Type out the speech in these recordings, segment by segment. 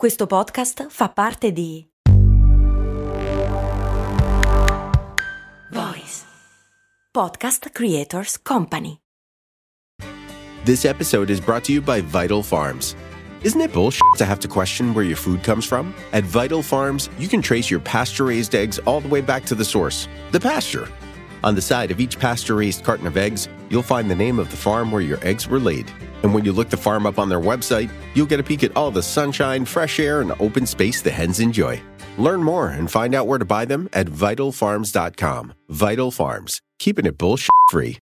Questo podcast fa parte di Voice Podcast Creators Company. This episode is brought to you by Vital Farms. Isn't it bullshit to have to question where your food comes from? At Vital Farms, you can trace your pasture raised eggs all the way back to the source, the pasture. On the side of each pasture raised carton of eggs, you'll find the name of the farm where your eggs were laid. And when you look the farm up on their website, you'll get a peek at all the sunshine, fresh air, and open space the hens enjoy. Learn more and find out where to buy them at vitalfarms.com. Vital Farms, keeping it bullshit free.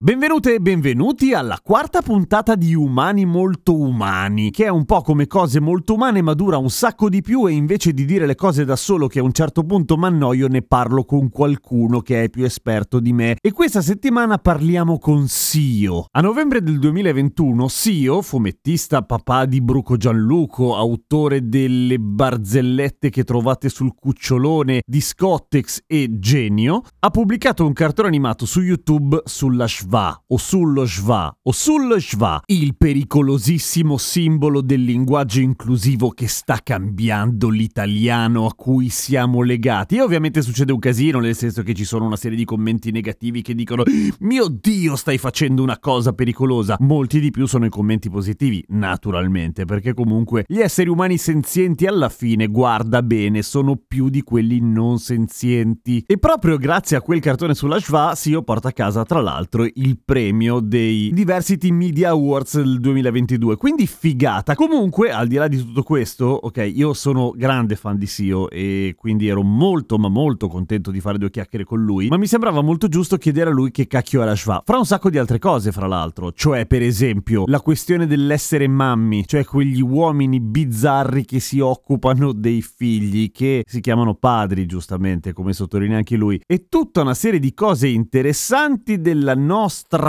Benvenute e benvenuti alla quarta puntata di Umani molto umani, che è un po' come cose molto umane ma dura un sacco di più e invece di dire le cose da solo che a un certo punto mi annoio ne parlo con qualcuno che è più esperto di me. E questa settimana parliamo con Sio. A novembre del 2021 Sio, fumettista papà di Bruco Gianluco, autore delle barzellette che trovate sul cucciolone di Scottex e Genio, ha pubblicato un cartone animato su YouTube sulla Schwa o sullo schwa o sullo schwa, il pericolosissimo simbolo del linguaggio inclusivo che sta cambiando l'italiano a cui siamo legati. E ovviamente succede un casino, nel senso che ci sono una serie di commenti negativi che dicono mio Dio stai facendo una cosa pericolosa. Molti di più sono i commenti positivi, naturalmente, perché comunque gli esseri umani senzienti alla fine, guarda bene, sono più di quelli non senzienti. E proprio grazie a quel cartone sulla schwa, Sio porta a casa tra l'altro il premio dei Diversity Media Awards del 2022. Quindi figata. Comunque, al di là di tutto questo, ok, io sono grande fan di Sio e quindi ero molto ma molto contento di fare due chiacchiere con lui, ma mi sembrava molto giusto chiedere a lui che cacchio è la schwa. Fra un sacco di altre cose, fra l'altro, cioè per esempio la questione dell'essere mammi, cioè quegli uomini bizzarri che si occupano dei figli, che si chiamano padri, giustamente, come sottolinea anche lui, e tutta una serie di cose interessanti della nostra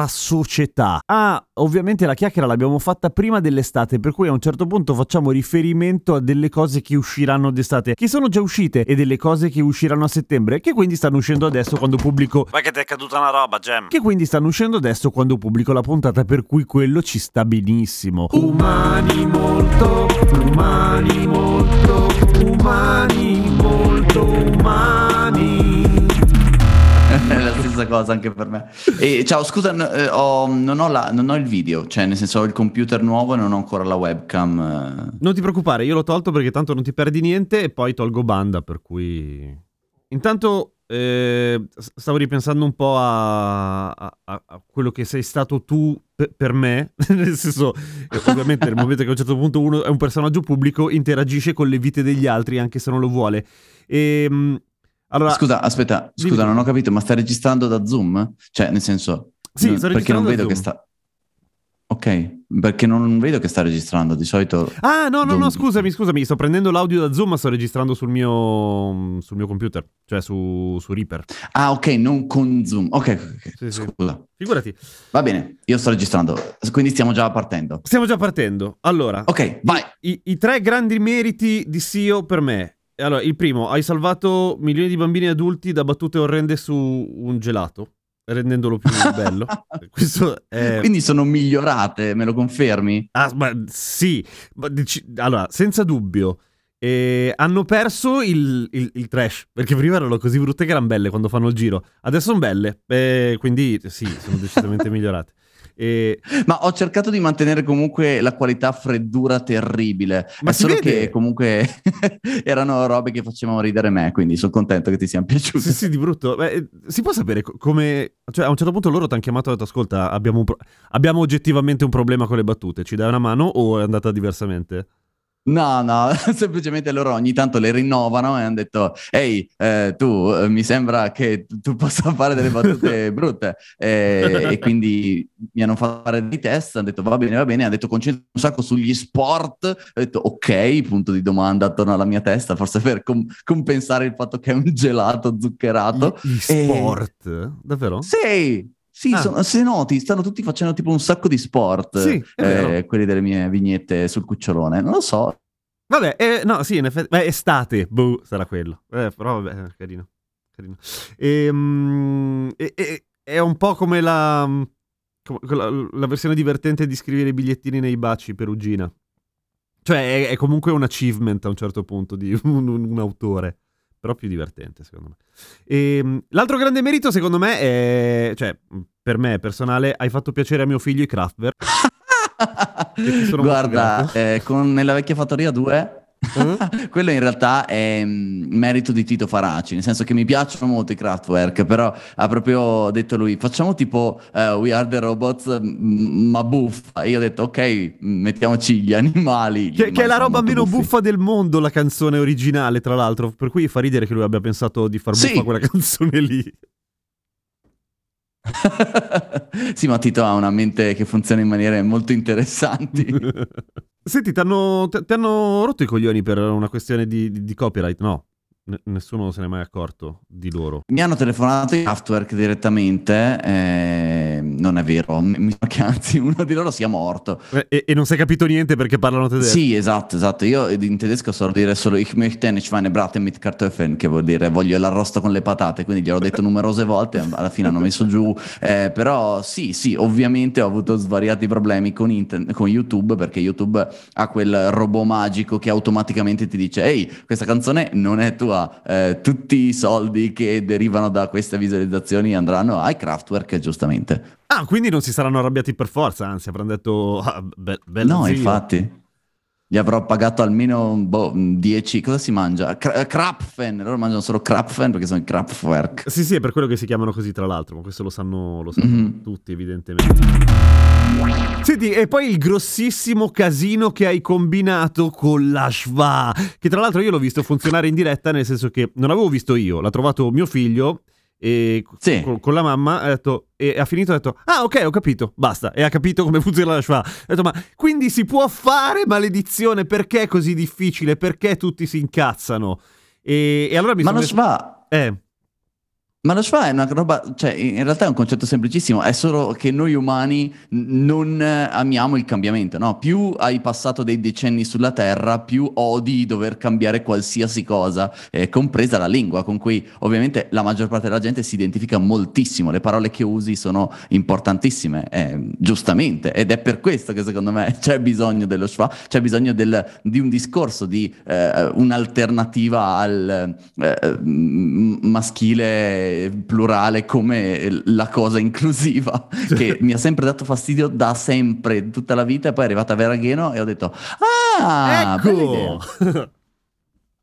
società. Ah, ovviamente la chiacchiera l'abbiamo fatta prima dell'estate, per cui a un certo punto facciamo riferimento a delle cose che usciranno d'estate, che sono già uscite, e delle cose che usciranno a settembre, che quindi stanno uscendo adesso quando pubblico... Ma che ti è caduta una roba, Gem? Che quindi stanno uscendo adesso quando pubblico la puntata, per cui quello ci sta benissimo. Umani molto, umani molto, umani molto umani. Stessa cosa anche per me. E, ciao, scusa, n- eh, ho- non, ho la- non ho il video, cioè nel senso ho il computer nuovo e non ho ancora la webcam. eh. Non ti preoccupare, io l'ho tolto perché tanto non ti perdi niente e poi tolgo banda, per cui... Intanto eh, stavo ripensando un po' a, a- a- quello che sei stato tu pe- per me, nel senso, eh, ovviamente nel momento che a un certo punto uno è un personaggio pubblico, interagisce con le vite degli altri anche se non lo vuole. E, allora, Scusa, aspetta, Dimmi scusa, tu. non ho capito, ma stai registrando da Zoom? Cioè, nel senso, Sì, non- perché non vedo che Zoom. sta... Ok, perché non vedo che sta registrando, di solito... Ah, no, no, no, Zoom. scusami, scusami, sto prendendo l'audio da Zoom, ma sto registrando sul mio, sul mio computer, cioè su, su Reaper. Ah, ok, non con Zoom. Ok, ok, ok, Sì, sì. scusa. Figurati. Va bene, io sto registrando, quindi stiamo già partendo. Stiamo già partendo. Allora, Ok, vai. i, i tre grandi meriti di SEO per me. Allora, il primo, hai salvato milioni di bambini e adulti da battute orrende su un gelato, rendendolo più bello. È... Quindi sono migliorate, me lo confermi? Ah, ma sì, allora, senza dubbio. eh, hanno perso il, il- il trash perché prima erano così brutte che erano belle quando fanno il giro, adesso sono belle, eh, quindi sì, sono decisamente migliorate. E, Ma ho cercato di mantenere comunque la qualità freddura terribile. Ma è solo vede. che comunque erano robe che facevano ridere me, quindi sono contento che ti siano piaciute. sì, sì, di brutto. Beh, eh, si può sapere co- come. Cioè, a un certo punto loro ti hanno chiamato e hanno detto: Ascolta, abbiamo, pro- abbiamo oggettivamente un problema con le battute. Ci dai una mano o è andata diversamente? No, no, semplicemente loro ogni tanto le rinnovano e hanno detto: Ehi, eh, tu eh, mi sembra che tu possa fare delle battute brutte. E, e quindi mi hanno fatto fare dei test. Hanno detto: Va bene, va bene. Hanno detto: Concentra un sacco sugli sport. Ho detto: Ok, punto di domanda attorno alla mia testa, forse per com- compensare il fatto che è un gelato zuccherato. Gli E- sport? Davvero? Sì, sì, Ah. sono- se noti, stanno tutti facendo tipo un sacco di sport, Sì, eh, quelli delle mie vignette sul cucciolone. Non lo so. Vabbè, eh, no, sì, in effetti. Beh, estate, boh, sarà quello. Eh, però vabbè, eh, carino. carino. Ehm, E, e- è un po' come la, come la, la versione divertente di scrivere i bigliettini nei baci perugina. Cioè è, è, comunque un achievement a un certo punto di un, un, un autore, però più divertente secondo me. E, ehm, l'altro grande merito secondo me è, cioè per me personale, hai fatto piacere a mio figlio i Kraftwerk. Guarda, eh, con Nella vecchia fattoria 2 Quello in realtà è mm, merito di Tito Faraci, nel senso che mi piacciono molto i Kraftwerk, però ha proprio detto lui, facciamo tipo uh, We Are The Robots, mm, ma buffa. E io ho detto, ok, mettiamoci gli animali. Che, che è la roba meno buffi. buffa del mondo, la canzone originale, tra l'altro, per cui fa ridere che lui abbia pensato di far buffa sì. quella canzone lì. sì, ma Tito ha una mente che funziona in maniere molto interessanti. Senti, ti hanno, rotto i coglioni per una questione di, di, di copyright? No nessuno se ne è mai accorto di loro. Mi hanno telefonato i Kraftwerk direttamente, eh, non è vero, mi sa che anzi uno di loro sia morto. E, e non si è capito niente perché parlano tedesco? Sì, esatto, esatto. Io in tedesco so dire solo Ich möchte eine Schweinebraten mit Kartoffeln, che vuol dire voglio l'arrosto con le patate, quindi gliel'ho detto numerose volte, alla fine hanno messo giù. Eh, però sì, sì, ovviamente ho avuto svariati problemi con, internet, con YouTube, perché YouTube ha quel robot magico che automaticamente ti dice ehi, questa canzone non è tua eh, tutti i soldi che derivano da queste visualizzazioni andranno ai Kraftwerk, giustamente. Ah, quindi non si saranno arrabbiati per forza, anzi avranno detto, ah, be- No, zio. infatti. Gli avrò pagato almeno boh, 10. Cosa si mangia? Kra- Krapfen. Loro mangiano solo Krapfen perché sono i Kraftwerk. Sì, sì, è per quello che si chiamano così, tra l'altro. Ma questo lo sanno, lo sanno mm-hmm. tutti, evidentemente. Senti, e poi il grossissimo casino che hai combinato con la Schwa. Che tra l'altro io l'ho visto funzionare in diretta, nel senso che non l'avevo visto io, l'ha trovato mio figlio e sì. con, con, la mamma ha detto, e ha finito ha detto ah ok ho capito basta. E ha capito come funziona la schwa. Ha detto ma quindi si può fare maledizione? Perché è così difficile? Perché tutti si incazzano? E, e allora mi ma sono la schwa eh ma lo schwa è una roba, cioè in realtà è un concetto semplicissimo, è solo che noi umani non amiamo il cambiamento, no? Più hai passato dei decenni sulla Terra, più odi dover cambiare qualsiasi cosa, eh, compresa la lingua, con cui ovviamente la maggior parte della gente si identifica moltissimo, le parole che usi sono importantissime, eh, giustamente, ed è per questo che secondo me c'è bisogno dello schwa, c'è bisogno del, di un discorso, di eh, un'alternativa al eh, plurale come la cosa inclusiva, che mi ha sempre dato fastidio da sempre, tutta la vita, e poi è arrivata Veragheno e ho detto, ah, ecco!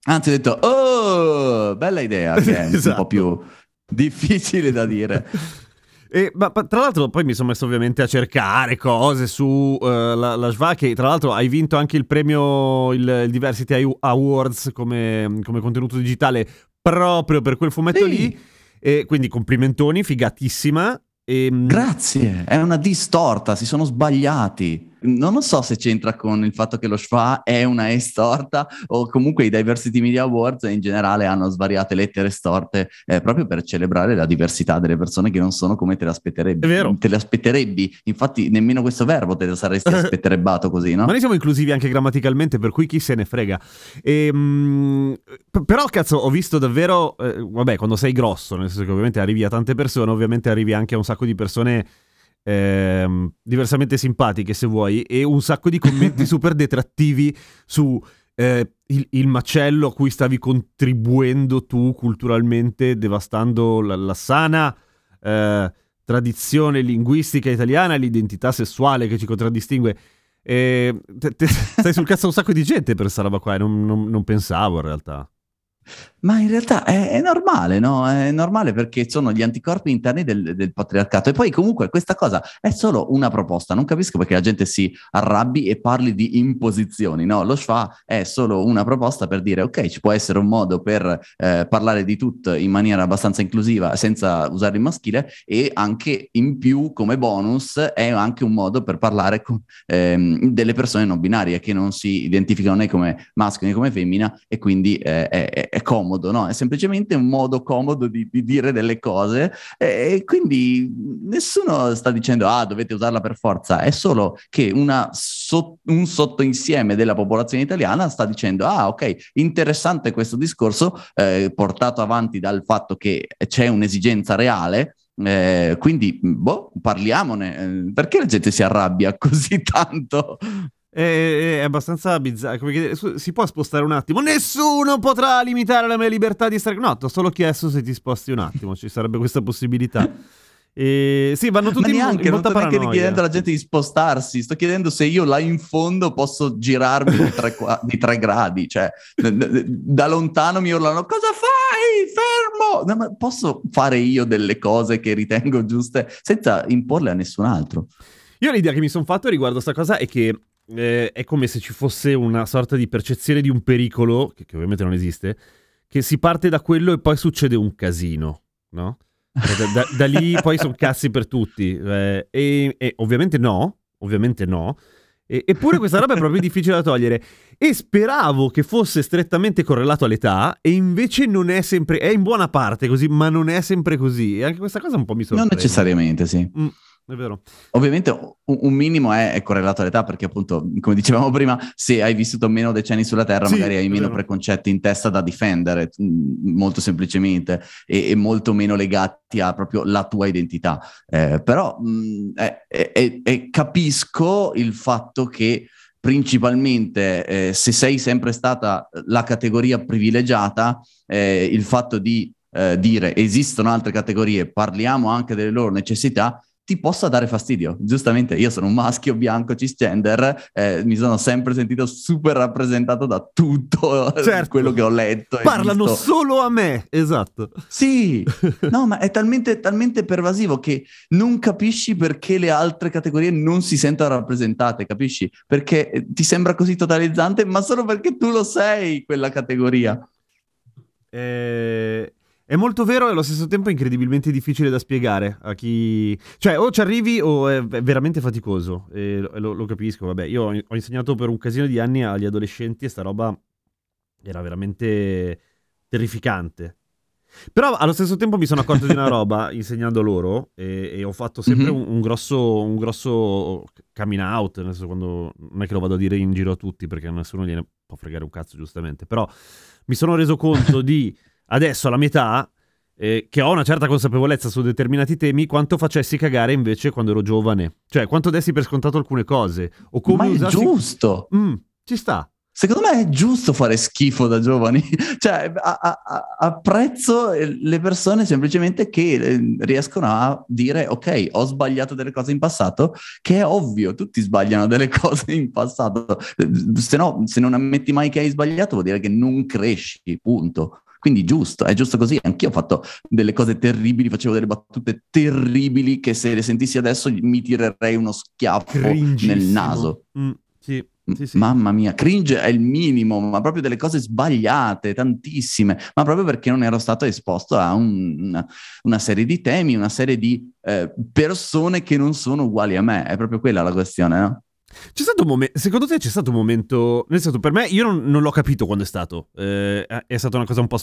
Anzi, ho detto, oh, bella idea, che è esatto. un po' più difficile da dire. E, ma, tra l'altro poi mi sono messo ovviamente a cercare cose su uh, la, la Schwa che tra l'altro hai vinto anche il premio il, il Diversity Awards come, come, contenuto digitale proprio per quel fumetto sì. lì e quindi complimentoni, figatissima. E... Ehm, Grazie, è una distorta, si sono sbagliati non lo so se c'entra con il fatto che lo Schwa è una E storta o comunque i Diversity Media Awards in generale hanno svariate lettere storte eh, proprio per celebrare la diversità delle persone che non sono come te le aspetterebbi. È vero. Te le aspetterebbi, infatti nemmeno questo verbo te lo saresti aspetterebbato così, no? Ma noi siamo inclusivi anche grammaticalmente, per cui chi se ne frega. E, ehm, mh, però cazzo, ho visto davvero, eh, vabbè, quando sei grosso, nel senso che ovviamente arrivi a tante persone, ovviamente arrivi anche a un sacco di persone ehm, diversamente simpatiche se vuoi e un sacco di commenti super detrattivi su eh, il, il, macello a cui stavi contribuendo tu culturalmente devastando la, la sana eh, tradizione linguistica italiana e l'identità sessuale che ci contraddistingue. E, te, te, stai sul cazzo un sacco di gente per questa roba qua e non, non, non pensavo in realtà. Ma in realtà è, è, normale, no? È normale perché sono gli anticorpi interni del, del, patriarcato. E poi comunque questa cosa è solo una proposta. Non capisco perché la gente si arrabbi e parli di imposizioni, no? Lo schwa è solo una proposta per dire, ok, ci può essere un modo per eh, parlare di tutto in maniera abbastanza inclusiva senza usare il maschile e anche in più, come bonus, è anche un modo per parlare con, ehm, delle persone non binarie che non si identificano né come maschio né come femmina e quindi eh, è, è comodo comodo, no? È semplicemente un modo comodo di, di dire delle cose e quindi nessuno sta dicendo ah dovete usarla per forza, è solo che una so- un sottoinsieme della popolazione italiana sta dicendo ah ok, interessante questo discorso eh, portato avanti dal fatto che c'è un'esigenza reale eh, quindi, boh, parliamone. Perché la gente si arrabbia così tanto? È, è abbastanza bizzarro. Su- si può spostare un attimo? Nessuno potrà limitare la mia libertà di stare. No, ti ho solo chiesto se ti sposti un attimo. Ci sarebbe questa possibilità. E sì, vanno tutti Ma in- neanche, in non molta sto neanche chiedendo alla gente di spostarsi, sto chiedendo se io là in fondo posso girarmi di tre, qua- di tre gradi, cioè da lontano mi urlano cosa fai? Fermo! No, ma posso fare io delle cose che ritengo giuste senza imporle a nessun altro. Io l'idea che mi sono fatto riguardo sta cosa è che eh, è come se ci fosse una sorta di percezione di un pericolo, che, che ovviamente non esiste, che si parte da quello e poi succede un casino, no? Cioè, Da, da- da lì poi sono cazzi per tutti. eh, e, e ovviamente no, ovviamente no. E- eppure questa roba è proprio difficile da togliere. E speravo che fosse strettamente correlato all'età, e invece non è sempre, è in buona parte così, ma non è sempre così. E anche questa cosa un po' mi Non sorprende. necessariamente, sì. Mm, è vero. Ovviamente un, un minimo è, è correlato all'età perché appunto, come dicevamo prima, se hai vissuto meno decenni sulla Terra Sì, magari hai meno vero. preconcetti in testa da difendere, mh, molto semplicemente, e, e molto meno legati a proprio la tua identità. Eh, però mh, è- è- è- è- capisco il fatto che principalmente eh, se sei sempre stata la categoria privilegiata, eh, il fatto di eh, dire esistono altre categorie, parliamo anche delle loro necessità, ti possa dare fastidio. Giustamente, io sono un maschio bianco cisgender, eh, mi sono sempre sentito super rappresentato da tutto eh, Certo. quello che ho letto. Parlano visto. solo a me, esatto. Sì, no, ma è talmente, talmente pervasivo che non capisci perché le altre categorie non si sentono rappresentate, capisci? Perché eh, ti sembra così totalizzante, ma solo perché tu lo sei quella categoria. Eh, È molto vero e allo stesso tempo incredibilmente difficile da spiegare a chi... Cioè, o ci arrivi o è veramente faticoso. E lo, lo- capisco, vabbè. Io ho insegnato per un casino di anni agli adolescenti e sta roba era veramente terrificante. Però allo stesso tempo mi sono accorto di una roba insegnando loro e, e ho fatto sempre Mhm. un, un grosso, un grosso coming out, nel senso quando non è che lo vado a dire in giro a tutti perché a nessuno gliene può fregare un cazzo giustamente, però mi sono reso conto di adesso alla mia età eh, che ho una certa consapevolezza su determinati temi quanto facessi cagare invece quando ero giovane, cioè quanto dessi per scontato alcune cose o come ma è usassi... giusto. Mm, ci sta. Secondo me è giusto fare schifo da giovani, cioè a- a- a- apprezzo eh, le persone semplicemente che eh, riescono a dire ok, ho sbagliato delle cose in passato, che è ovvio, tutti sbagliano delle cose in passato, Eh, se no, se non ammetti mai che hai sbagliato vuol dire che non cresci, punto. Quindi giusto, è giusto così. Anch'io ho fatto delle cose terribili, facevo delle battute terribili che se le sentissi adesso mi tirerei uno schiaffo nel naso. Mm, sì, sì, sì. Mamma mia, cringe è il minimo, ma proprio delle cose sbagliate, tantissime, ma proprio perché non ero stato esposto a un- una, una serie di temi, una serie di eh, persone che non sono uguali a me. È proprio quella la questione, no? C'è stato un momento, secondo te c'è stato un momento, nel senso per me io non, non l'ho capito quando è stato, Eh, è stata una cosa un po'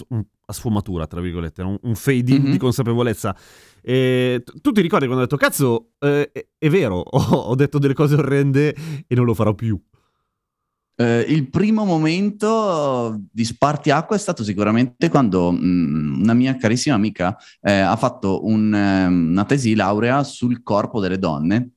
a sfumatura, tra virgolette, un, un fade in Mhm. di consapevolezza. E t- tu ti ricordi quando ho detto, cazzo, eh, è, vero, ho, ho detto delle cose orrende e non lo farò più. Eh, il primo momento di spartiacque è stato sicuramente quando mh, una mia carissima amica eh, ha fatto un, ehm, una tesi di laurea sul corpo delle donne.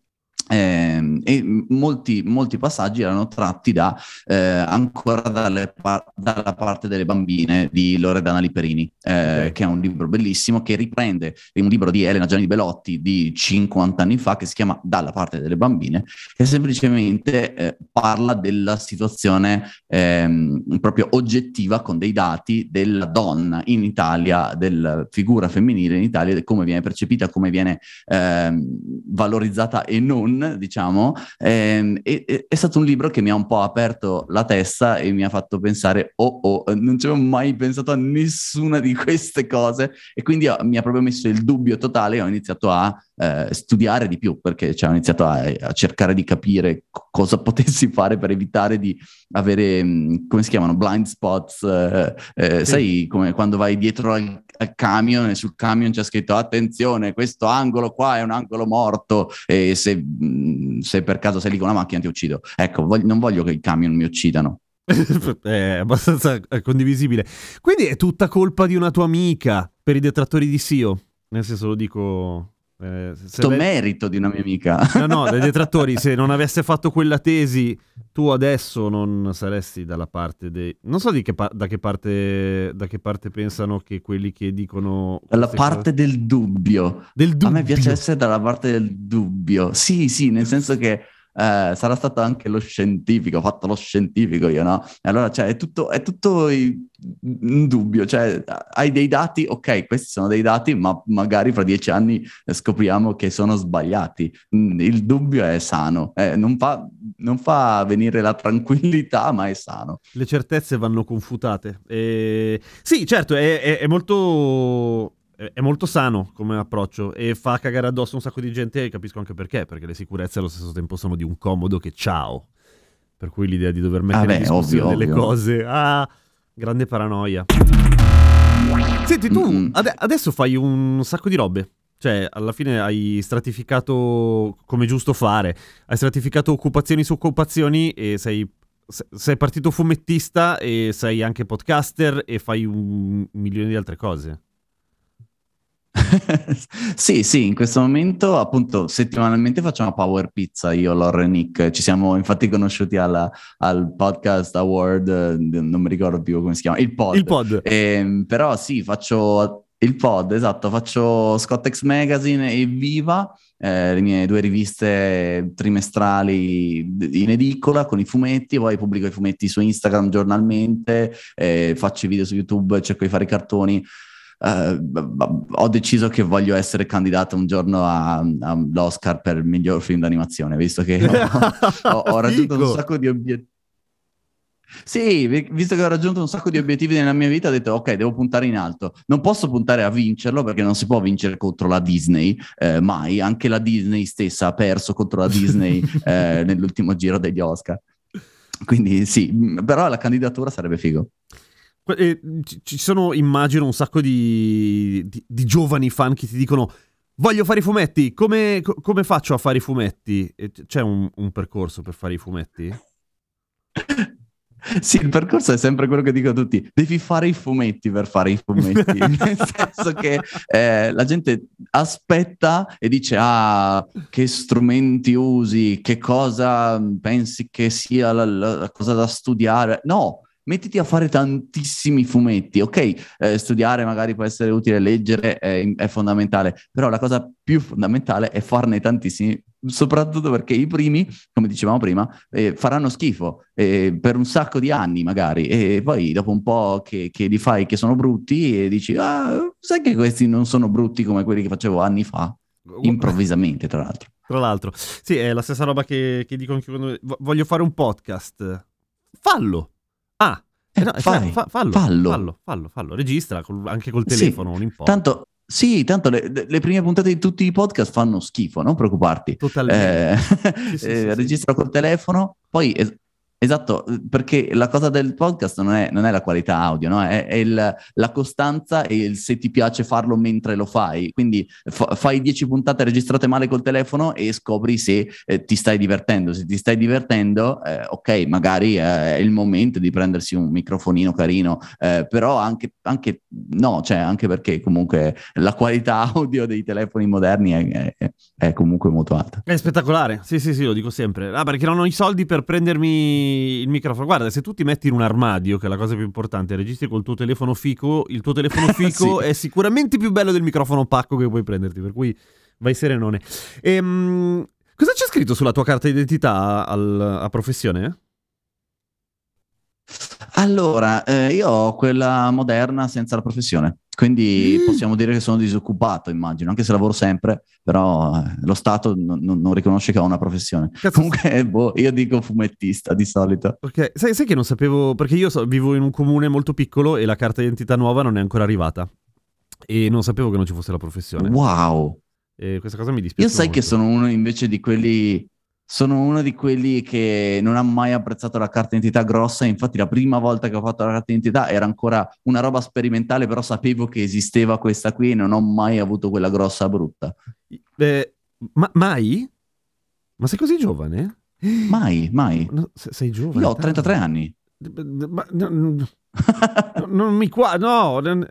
ehm, e molti, molti passaggi erano tratti da eh, ancora dalle pa- dalla parte delle bambine di Loredana Liperini, eh, che è un libro bellissimo che riprende un libro di Elena Gianni Belotti di 50 anni fa che si chiama Dalla parte delle bambine che semplicemente eh, parla della situazione ehm, proprio oggettiva con dei dati della donna in Italia, della figura femminile in Italia, di come viene percepita, come viene ehm, valorizzata e non, diciamo. Ehm, e- e- è stato un libro che mi ha un po' aperto la testa e mi ha fatto pensare, oh oh, non ci avevo mai pensato a nessuna di queste cose e quindi ho- mi ha proprio messo il dubbio totale e ho iniziato a eh, studiare di più perché cioè, ho iniziato a, a cercare di capire co- cosa potessi fare per evitare di avere, mh, come si chiamano, blind spots, eh, eh, Sì. sai come quando vai dietro al, al camion e sul camion c'è scritto attenzione, questo angolo qua è un angolo morto e se, mh, se per caso sei lì con una macchina ti uccido. Ecco, vog- non voglio che i camion mi uccidano. è abbastanza eh, condivisibile. Quindi è tutta colpa di una tua amica per i detrattori di SEO. Nel senso lo dico Eh, Questo ave- merito di una mia amica. No, no, dai detrattori, se non avesse fatto quella tesi, tu adesso non saresti dalla parte dei... Non so di che pa- da, che parte, da che parte pensano che quelli che dicono... Dalla parte del dubbio. cose- del dubbio. A me piace essere dalla parte del dubbio. Sì, sì, nel senso che eh, sarà stato anche lo scientifico, ho fatto lo scientifico io, no? E allora, cioè, è tutto, è tutto un dubbio, cioè, hai dei dati, ok, questi sono dei dati, ma magari fra dieci anni scopriamo che sono sbagliati. Mm, Il dubbio è sano, eh, non fa, non fa venire la tranquillità, ma è sano. Le certezze vanno confutate. E... Sì, certo, è, è- è molto... È molto sano come approccio e fa cagare addosso un sacco di gente e capisco anche perché, perché le sicurezze allo stesso tempo sono di un comodo che ciao. Per cui l'idea di dover mettere beh, in discussione ovvio, delle ovvio. cose, ah, grande paranoia. Senti, tu Mm-mm. ade- adesso fai un sacco di robe. Cioè, alla fine hai stratificato come giusto fare, hai stratificato occupazioni su occupazioni e sei, se- sei partito fumettista e sei anche podcaster e fai un milione di altre cose. sì, sì, in questo momento appunto settimanalmente facciamo Power Pizza, io, Lore e Nick, ci siamo infatti conosciuti alla- al Podcast Award, eh, non mi ricordo più come si chiama, il pod. Il pod. Ehm, però sì, faccio il pod, esatto, faccio Scottex Magazine e Viva, eh, le mie due riviste trimestrali in edicola con i fumetti, poi pubblico i fumetti su Instagram giornalmente, eh, faccio i video su YouTube, cerco di fare i cartoni. Eh, ho deciso che voglio essere candidato un giorno all'Oscar per miglior film d'animazione, visto che ho, ho- ho raggiunto un sacco di obiettivi. Sì, vi- visto che ho raggiunto un sacco di obiettivi nella mia vita, ho detto ok, devo puntare in alto. Non posso puntare a vincerlo perché non si può vincere contro la Disney, eh, mai. Anche la Disney stessa ha perso contro la Disney eh, nell'ultimo giro degli Oscar. Quindi sì, però la candidatura sarebbe figo. Que- eh, ci- sono, immagino, un sacco di, di- di giovani fan che ti dicono voglio fare i fumetti, come, co- come faccio a fare i fumetti? E C'è un, un percorso per fare i fumetti? Sì, il percorso è sempre quello che dico a tutti: devi fare i fumetti per fare i fumetti. Nel senso che eh, la gente aspetta e dice: Ah, che strumenti usi, che cosa pensi che sia la- la cosa da studiare. No, mettiti a fare tantissimi fumetti. Ok, eh, studiare magari può essere utile, leggere è, è fondamentale, però la cosa più fondamentale è farne tantissimi. Soprattutto perché i primi, come dicevamo prima, eh, faranno schifo eh, per un sacco di anni magari e poi dopo un po' che, che li fai che sono brutti e dici ah sai che questi non sono brutti come quelli che facevo anni fa improvvisamente tra l'altro Tra l'altro, sì, è la stessa roba che, che dico anche quando vo- voglio fare un podcast. Fallo. Ah, eh no, è fai, fa- fallo, fallo. fallo, fallo, fallo. Registra anche col Sì, telefono, non importa. tanto sì tanto le, le prime puntate di tutti i podcast fanno schifo non preoccuparti Totalmente. Eh, Sì, sì, eh, sì, sì. registro col telefono, poi esatto, perché la cosa del podcast non è, non è la qualità audio, no? è, è il- la costanza e il se ti piace farlo mentre lo fai. Quindi fa- fai 10 puntate registrate male col telefono e scopri se eh, ti stai divertendo. Se ti stai divertendo, eh, ok, magari eh, è il momento di prendersi un microfonino carino, eh, però anche, anche no, cioè anche perché comunque la qualità audio dei telefoni moderni è- è- è comunque molto alta. È spettacolare, sì sì sì, lo dico sempre. Ah, perché non ho i soldi per prendermi il microfono. Guarda, se tu ti metti in un armadio, che è la cosa più importante, e registri col tuo telefono fico, il tuo telefono fico Sì. è sicuramente più bello del microfono pacco che puoi prenderti, per cui vai serenone. Ehm, cosa c'è scritto sulla tua carta d'identità al- a professione? Allora, eh, io ho quella moderna senza la professione, quindi Mm. possiamo dire che sono disoccupato, immagino, anche se lavoro sempre, però eh, lo Stato non, non- riconosce che ho una professione. Cazzo. Comunque, boh, io dico fumettista di solito. Ok, sai, sai che non sapevo, perché io so- vivo in un comune molto piccolo e la carta d'identità nuova non è ancora arrivata. E non sapevo che non ci fosse la professione. Wow! E questa cosa mi dispiace. Io sai che sono uno invece di quelli... Sono uno di quelli che non ha mai apprezzato la carta d'identità grossa, infatti la prima volta che ho fatto la carta d'identità era ancora una roba sperimentale, però sapevo che esisteva questa qui e non ho mai avuto quella grossa brutta. Eh, ma mai? Ma sei così giovane? Mai, mai. No, se- sei giovane. Io ho dai. 33 anni. Ma, no, no, non mi qua, no. non-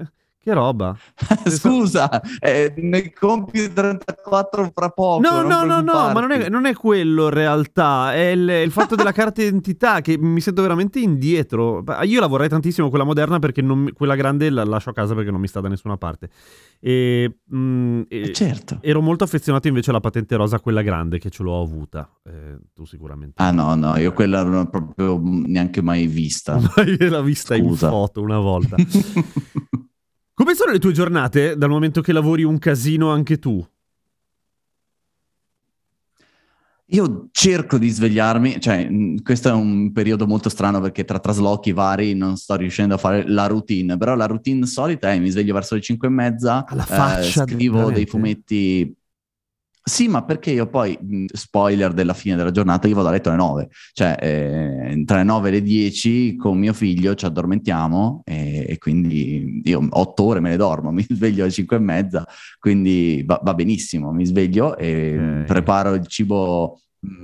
Che roba. Scusa, eh, ne compi 34 fra poco. No, no, no, no, ma non è, non è quello in realtà, è il, il fatto della carta d'identità che mi sento veramente indietro. Io la vorrei tantissimo quella moderna perché non quella grande la lascio a casa perché non mi sta da nessuna parte. E, mm, e- Eh, certo. ero molto affezionato invece alla patente rosa, quella grande, che ce l'ho avuta. Eh, tu sicuramente. Ah no, no, io quella non l'ho proprio neanche mai vista. L'ho vista in Scusa. foto una volta. Come sono le tue giornate dal momento che lavori un casino anche tu? Io cerco di svegliarmi, cioè mh, questo è un periodo molto strano perché tra traslochi vari non sto riuscendo a fare la routine, però la routine solita è mi sveglio verso le 5 e mezza, eh, scrivo veramente? dei fumetti. Sì, ma perché io poi, spoiler della fine della giornata, io vado a letto alle 9, cioè eh, tra le 9 e le 10 con mio figlio ci addormentiamo e, e quindi io 8 ore me le dormo, mi sveglio alle 5 e mezza, quindi va, va benissimo, mi sveglio e Ok. preparo il cibo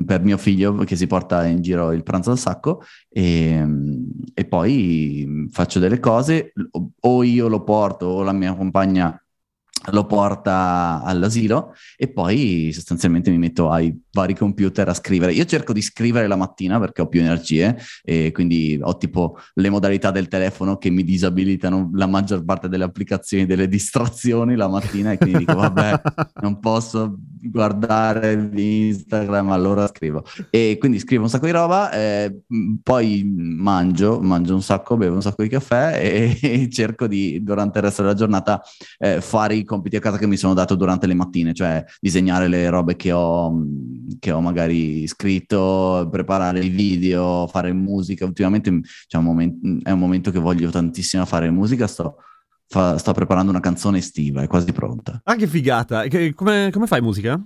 per mio figlio che si porta in giro il pranzo al sacco e, e poi faccio delle cose, o io lo porto o la mia compagna lo porta all'asilo e poi sostanzialmente mi metto ai vari computer a scrivere. Io cerco di scrivere la mattina perché ho più energie e quindi ho tipo le modalità del telefono che mi disabilitano la maggior parte delle applicazioni, delle distrazioni la mattina e quindi dico vabbè non posso guardare Instagram, allora scrivo. E quindi scrivo un sacco di roba, eh, poi mangio, mangio un sacco, bevo un sacco di caffè e, e cerco di, durante il resto della giornata, eh, fare i compiti a casa che mi sono dato durante le mattine, cioè disegnare le robe che ho, che ho magari scritto, preparare i video, fare musica. Ultimamente c'è un momen- è un momento che voglio tantissimo fare musica, sto... fa- sto preparando una canzone estiva, è quasi pronta. Ah, che figata. Che- Come, come fai musica?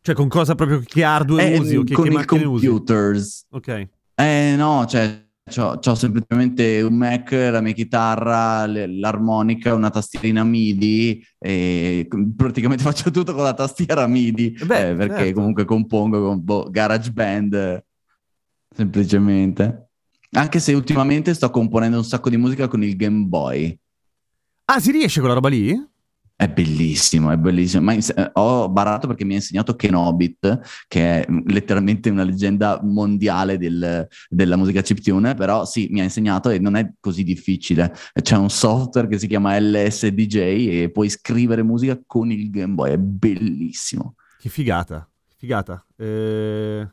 Cioè, con cosa proprio che hardware Eh, usi o che, con che i macchine usi? computers. Ok. Eh no, cioè c'ho, c'ho semplicemente un Mac, la mia chitarra, le- l'armonica, una tastierina MIDI e praticamente faccio tutto con la tastiera MIDI Beh, eh, perché certo. comunque compongo con boh, GarageBand eh, semplicemente. Anche se ultimamente sto componendo un sacco di musica con il Game Boy. Ah, si riesce quella roba lì? È bellissimo, è bellissimo. Ma ins- eh, ho barato perché mi ha insegnato Kenobit, che è letteralmente una leggenda mondiale del- della musica chiptune, però sì, mi ha insegnato e non è così difficile. C'è un software che si chiama LSDJ e puoi scrivere musica con il Game Boy, è bellissimo. Che figata. Figata. Eh,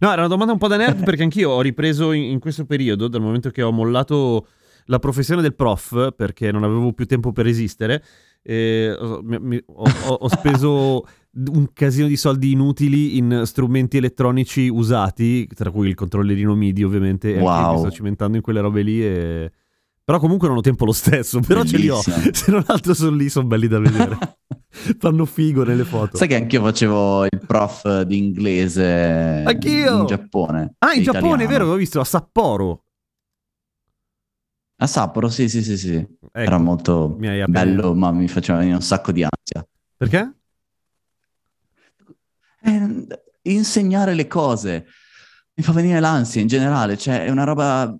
No, era una domanda un po' da nerd perché anch'io ho ripreso in, in questo periodo, dal momento che ho mollato la professione del prof perché non avevo più tempo per esistere. Eh, ho, mi- ho- ho- speso un casino di soldi inutili in strumenti elettronici usati, tra cui il controllerino MIDI ovviamente, Wow. mi sto cimentando in quelle robe lì e... Però comunque non ho tempo lo stesso, però ce li ho. Bellissimo. Se non altro sono lì, sono belli da vedere. Fanno figo nelle foto. Sai che anch'io facevo il prof di inglese Anch'io! in Giappone. Ah, in e Giappone, è italiano. vero, avevo visto a Sapporo. A Sapporo, sì, sì, sì, sì. Ecco, Era molto bello, ma mi faceva venire un sacco di ansia. Perché? Eh, insegnare le cose mi fa venire l'ansia in generale, cioè è una roba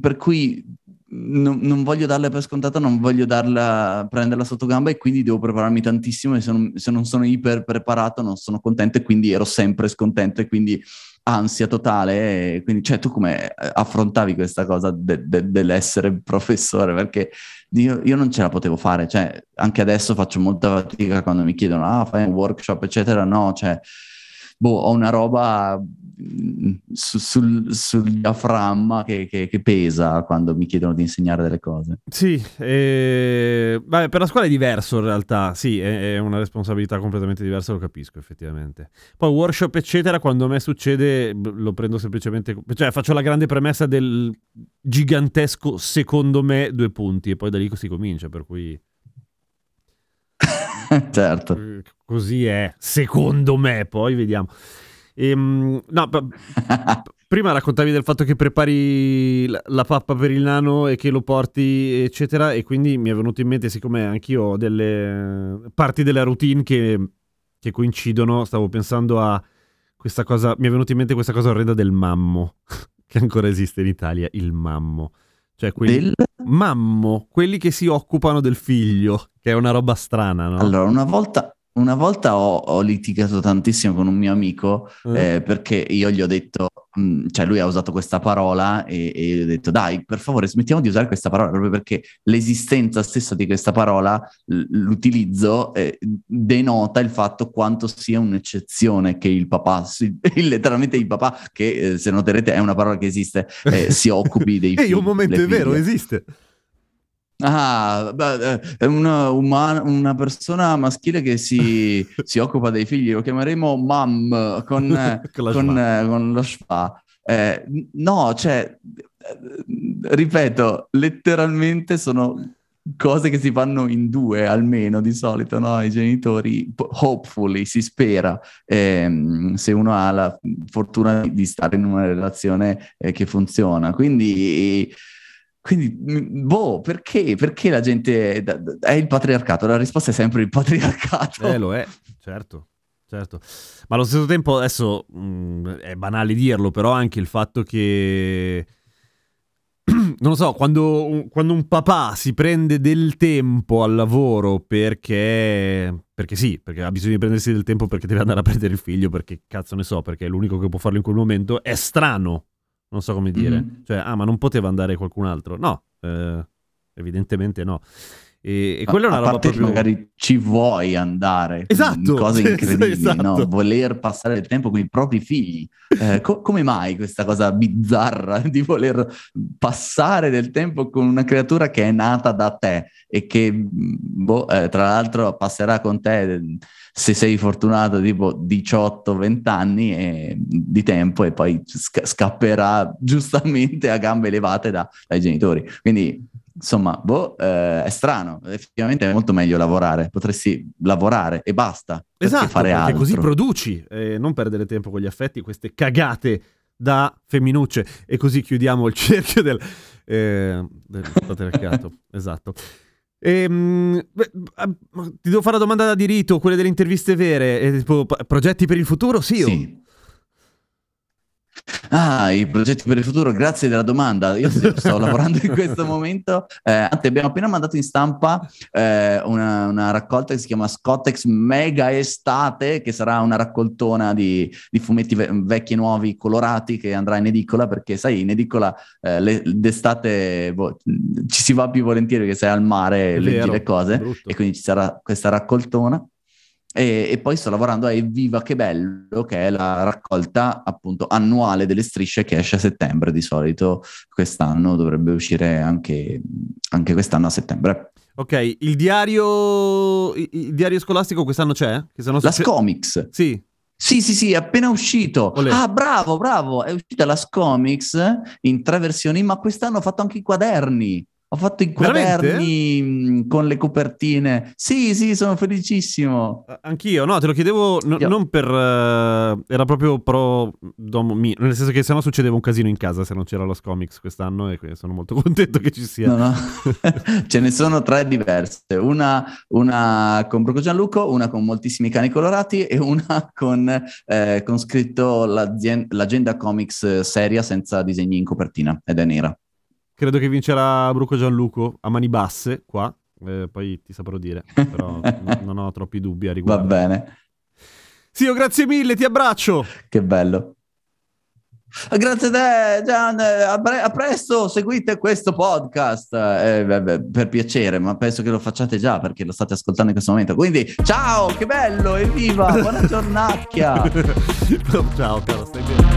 per cui non, non voglio darla per scontata, non voglio darla, prenderla sotto gamba e quindi devo prepararmi tantissimo e se non, se non sono iper preparato non sono contento e quindi ero sempre scontento e quindi ansia totale. E quindi, cioè, tu come affrontavi questa cosa de- de- dell'essere professore? Perché io, io non ce la potevo fare, cioè anche adesso faccio molta fatica quando mi chiedono, ah, fai un workshop, eccetera. No, cioè, boh, ho una roba mm, su- sul, sul diaframma che, che- che pesa quando mi chiedono di insegnare delle cose. Sì, eh, vabbè, per la scuola è diverso in realtà, sì, è, è una responsabilità completamente diversa, lo capisco effettivamente. Poi workshop eccetera, quando a me succede lo prendo semplicemente, cioè faccio la grande premessa del gigantesco secondo me due punti e poi da lì si comincia, per cui certo. eh, così è, secondo me, poi vediamo. Ehm, no, p- prima raccontavi del fatto che prepari la, la pappa per il nano e che lo porti, eccetera, e quindi mi è venuto in mente, siccome anch'io ho delle parti della routine che, che coincidono, stavo pensando a questa cosa, mi è venuta in mente questa cosa orrenda del mammo, che ancora esiste in Italia, il mammo. Cioè, quindi Del... Mammo, quelli che si occupano del figlio, che è una roba strana, no? Allora, una volta, una volta ho, ho litigato tantissimo con un mio amico Eh. eh, perché io gli ho detto, mh, cioè lui ha usato questa parola e, e io gli ho detto dai, per favore smettiamo di usare questa parola proprio perché l'esistenza stessa di questa parola, l- l'utilizzo, eh, denota il fatto quanto sia un'eccezione che il papà, si- letteralmente il papà, che eh, se noterete è una parola che esiste, eh, si occupi dei figli. Ehi, un momento, è vero, esiste. Ah, beh, eh, è una, umana- una persona maschile che si, si occupa dei figli, lo chiameremo mam con, eh, Con la con, schwa. eh, con lo spa. Eh, no, cioè, eh, ripeto, letteralmente sono cose che si fanno in due almeno di solito, no? I genitori, hopefully, si spera, ehm, se uno ha la fortuna di- di stare in una relazione eh, che funziona. Quindi... Quindi, mh, boh, perché? Perché la gente... È il patriarcato, la risposta è sempre il patriarcato. Eh, lo è, certo, certo. Ma allo stesso tempo, adesso mh, è banale dirlo, però anche il fatto che... Non lo so, quando quando un papà si prende del tempo al lavoro perché... Perché sì, perché ha bisogno di prendersi del tempo perché deve andare a prendere il figlio, perché cazzo ne so, perché è l'unico che può farlo in quel momento, è strano. Non so come dire. Mhm. Cioè, ah, ma non poteva andare qualcun altro? No, eh, evidentemente no. E, e quella è una a roba parte proprio... magari ci vuoi andare. Esatto, Cose incredibili, esatto. no? Voler passare del tempo con i propri figli. Eh, co- come mai questa cosa bizzarra di voler passare del tempo con una creatura che è nata da te e che, mh, boh, eh, tra l'altro, passerà con te eh, se sei fortunato tipo 18-20 anni e- di tempo e poi sca- scapperà giustamente a gambe levate da- dai genitori. Quindi Insomma, boh, eh, è strano, effettivamente è molto meglio lavorare, potresti lavorare e basta, Esatto, fare perché altro. così produci, e non perdere tempo con gli affetti, queste cagate da femminucce. E così chiudiamo il cerchio del, eh, del patriarcato. esatto. Ehm, beh, ah, ti devo fare una domanda da diritto, quelle delle interviste vere, eh, tipo, progetti per il futuro? Sì, o- Sì. Ah, i progetti per il futuro, grazie della domanda. Io sto lavorando in questo momento. Eh, abbiamo appena mandato in stampa eh, una, una raccolta che si chiama Scottex Mega Estate, che sarà una raccoltona di, di fumetti ve- vecchi e nuovi colorati che andrà in edicola, perché sai, in edicola eh, le- d'estate boh, ci si va più volentieri che sei al mare e È leggi vero, le cose, brutto. e quindi ci sarà questa raccoltona. E, e poi sto lavorando a Evviva che bello, che è la raccolta appunto annuale delle strisce che esce a settembre di solito. Quest'anno dovrebbe uscire anche, anche quest'anno a settembre. Ok, il diario, il, diario scolastico quest'anno c'è? Che se no La Scomics. Sì, Sì, sì, sì, è appena uscito. Olè. Ah, bravo, bravo. È uscita la Scomics in tre versioni, ma quest'anno ho fatto anche i quaderni. Ho fatto i Veramente? quaderni mh, con le copertine. Sì, sì, sono felicissimo. Eh, Anch'io, no, te lo chiedevo Io- non per... eh, era proprio pro domo mio, nel senso che sennò succedeva un casino in casa se non c'era lo Scomics quest'anno e quindi sono molto contento che ci sia. No, no. Ce ne sono tre diverse, una, una con Bruco Gianluco, una con moltissimi cani colorati e una con, eh, con scritto l'agenda comics seria senza disegni in copertina ed è nera. Credo che vincerà Bruco Gianluco a mani basse qua, eh, poi ti saprò dire, però n- non ho troppi dubbi a Va riguardo. bene, Sì, oh, grazie mille, ti abbraccio! che bello. Grazie a te, Gian. eh, A, pre- a presto, seguite questo podcast. Eh, beh, beh, per piacere, ma penso che lo facciate già perché lo state ascoltando in questo momento. Quindi, ciao, che bello, evviva, buona giornacchia. Ciao, caro, stai bene.